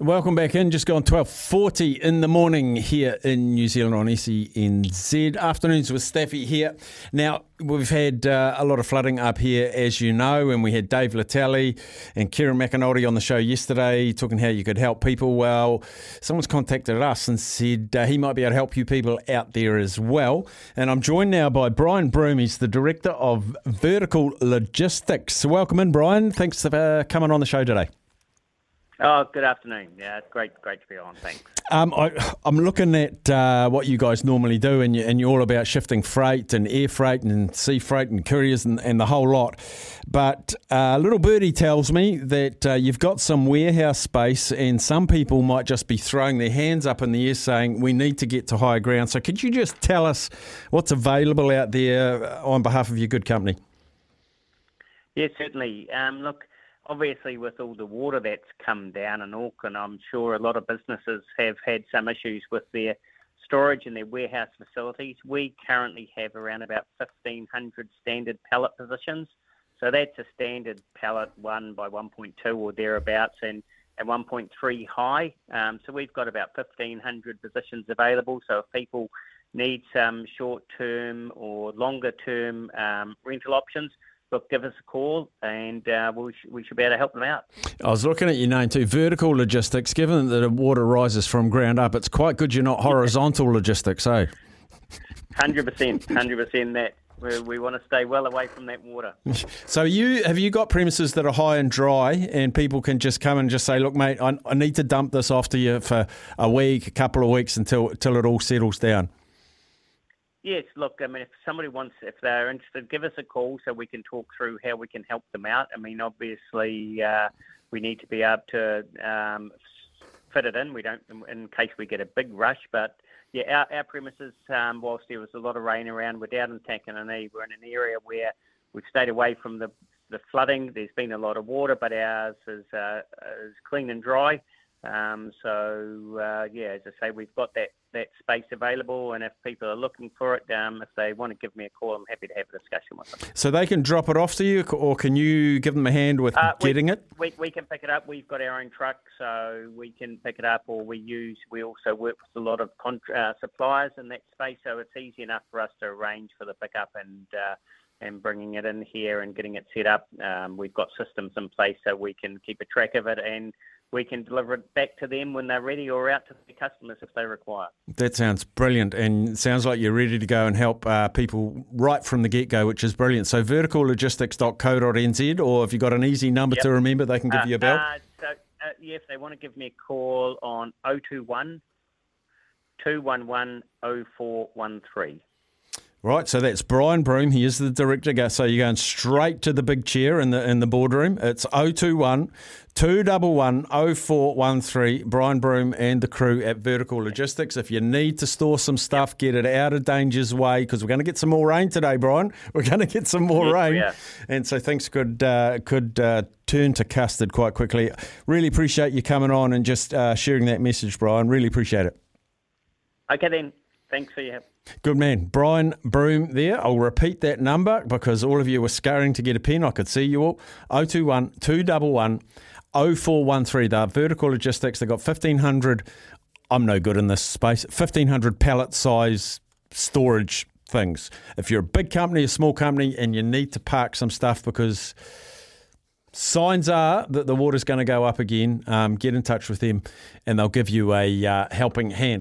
Welcome back in. Just gone 12.40 in the morning here in New Zealand on SENZ. Afternoons with Staffy here. Now, we've had uh, a lot of flooding up here, as you know, and we had Dave Letele and Kieran McIntyre on the show yesterday talking how you could help people. Well, someone's contacted us and said uh, he might be able to help you people out there as well. And I'm joined now by Brian Broom. He's the Director of Vertical Logistics. Welcome in, Brian. Thanks for uh, coming on the show today. Oh, good afternoon. Yeah, it's great, great to be on. Thanks. Um, I, am looking at uh, what you guys normally do, and, you, and you're all about shifting freight and air freight and sea freight and couriers and, and the whole lot. But uh, little birdie tells me that uh, you've got some warehouse space, and some people might just be throwing their hands up in the air saying, We need to get to higher ground. So, could you just tell us what's available out there on behalf of your good company? Yes, certainly. Um, look, obviously with all the water that's come down in Auckland, I'm sure a lot of businesses have had some issues with their storage and their warehouse facilities. We currently have around about 1,500 standard pallet positions. So that's a standard pallet 1 by 1.2 or thereabouts and, and 1.3 high. Um, so we've got about 1,500 positions available. So if people need some short-term or longer-term um, rental options, look, give us a call and uh, we, sh- we should be able to help them out. I was looking at your name too, vertical logistics. Given that the water rises from ground up, it's quite good you're not horizontal logistics, eh? Hundred percent, hundred percent. That we, we want to stay well away from that water. So you have you got premises that are high and dry, and people can just come and just say, "Look, mate, I, I need to dump this off to you for a week, a couple of weeks until until it all settles down." Yes, look, I mean, if somebody wants, if they're interested, give us a call so we can talk through how we can help them out. I mean, obviously, uh, we need to be able to um, fit it in. We don't, in case we get a big rush, but yeah, our, our premises, um, whilst there was a lot of rain around, we're down in Takanini. We're in an area where we've stayed away from the, the flooding. There's been a lot of water, but ours is, uh, is clean and dry. Um, so uh, yeah, as I say, we've got that, that space available, and if people are looking for it, um, if they want to give me a call, I'm happy to have a discussion with them. So they can drop it off to you, or can you give them a hand with uh, getting we, it? We, we can pick it up. We've got our own truck, so we can pick it up, or we use. We also work with a lot of contra- uh, suppliers in that space, so it's easy enough for us to arrange for the pickup and. Uh, and bringing it in here and getting it set up. Um, we've got systems in place so we can keep a track of it and we can deliver it back to them when they're ready or out to the customers if they require. That sounds brilliant and sounds like you're ready to go and help uh, people right from the get go, which is brilliant. So, verticallogistics.co.nz, or if you've got an easy number yep. to remember, they can give uh, you a bell. Uh, so, uh, yeah, if they want to give me a call on 021 211 0413. Right, so that's Brian Broom. He is the director. So you're going straight to the big chair in the in the boardroom. It's 021 211 0413. Brian Broom and the crew at Vertical Logistics. If you need to store some stuff, get it out of danger's way because we're going to get some more rain today, Brian. We're going to get some more yes, rain, and so things could uh, could uh, turn to custard quite quickly. Really appreciate you coming on and just uh, sharing that message, Brian. Really appreciate it. Okay then. Thanks for your help. Good man. Brian Broom there. I'll repeat that number because all of you were scurrying to get a pen. I could see you all. 021 211 0413. They're vertical logistics. They've got 1,500. I'm no good in this space. 1,500 pallet size storage things. If you're a big company, a small company, and you need to park some stuff because signs are that the water's going to go up again, um, get in touch with them and they'll give you a uh, helping hand.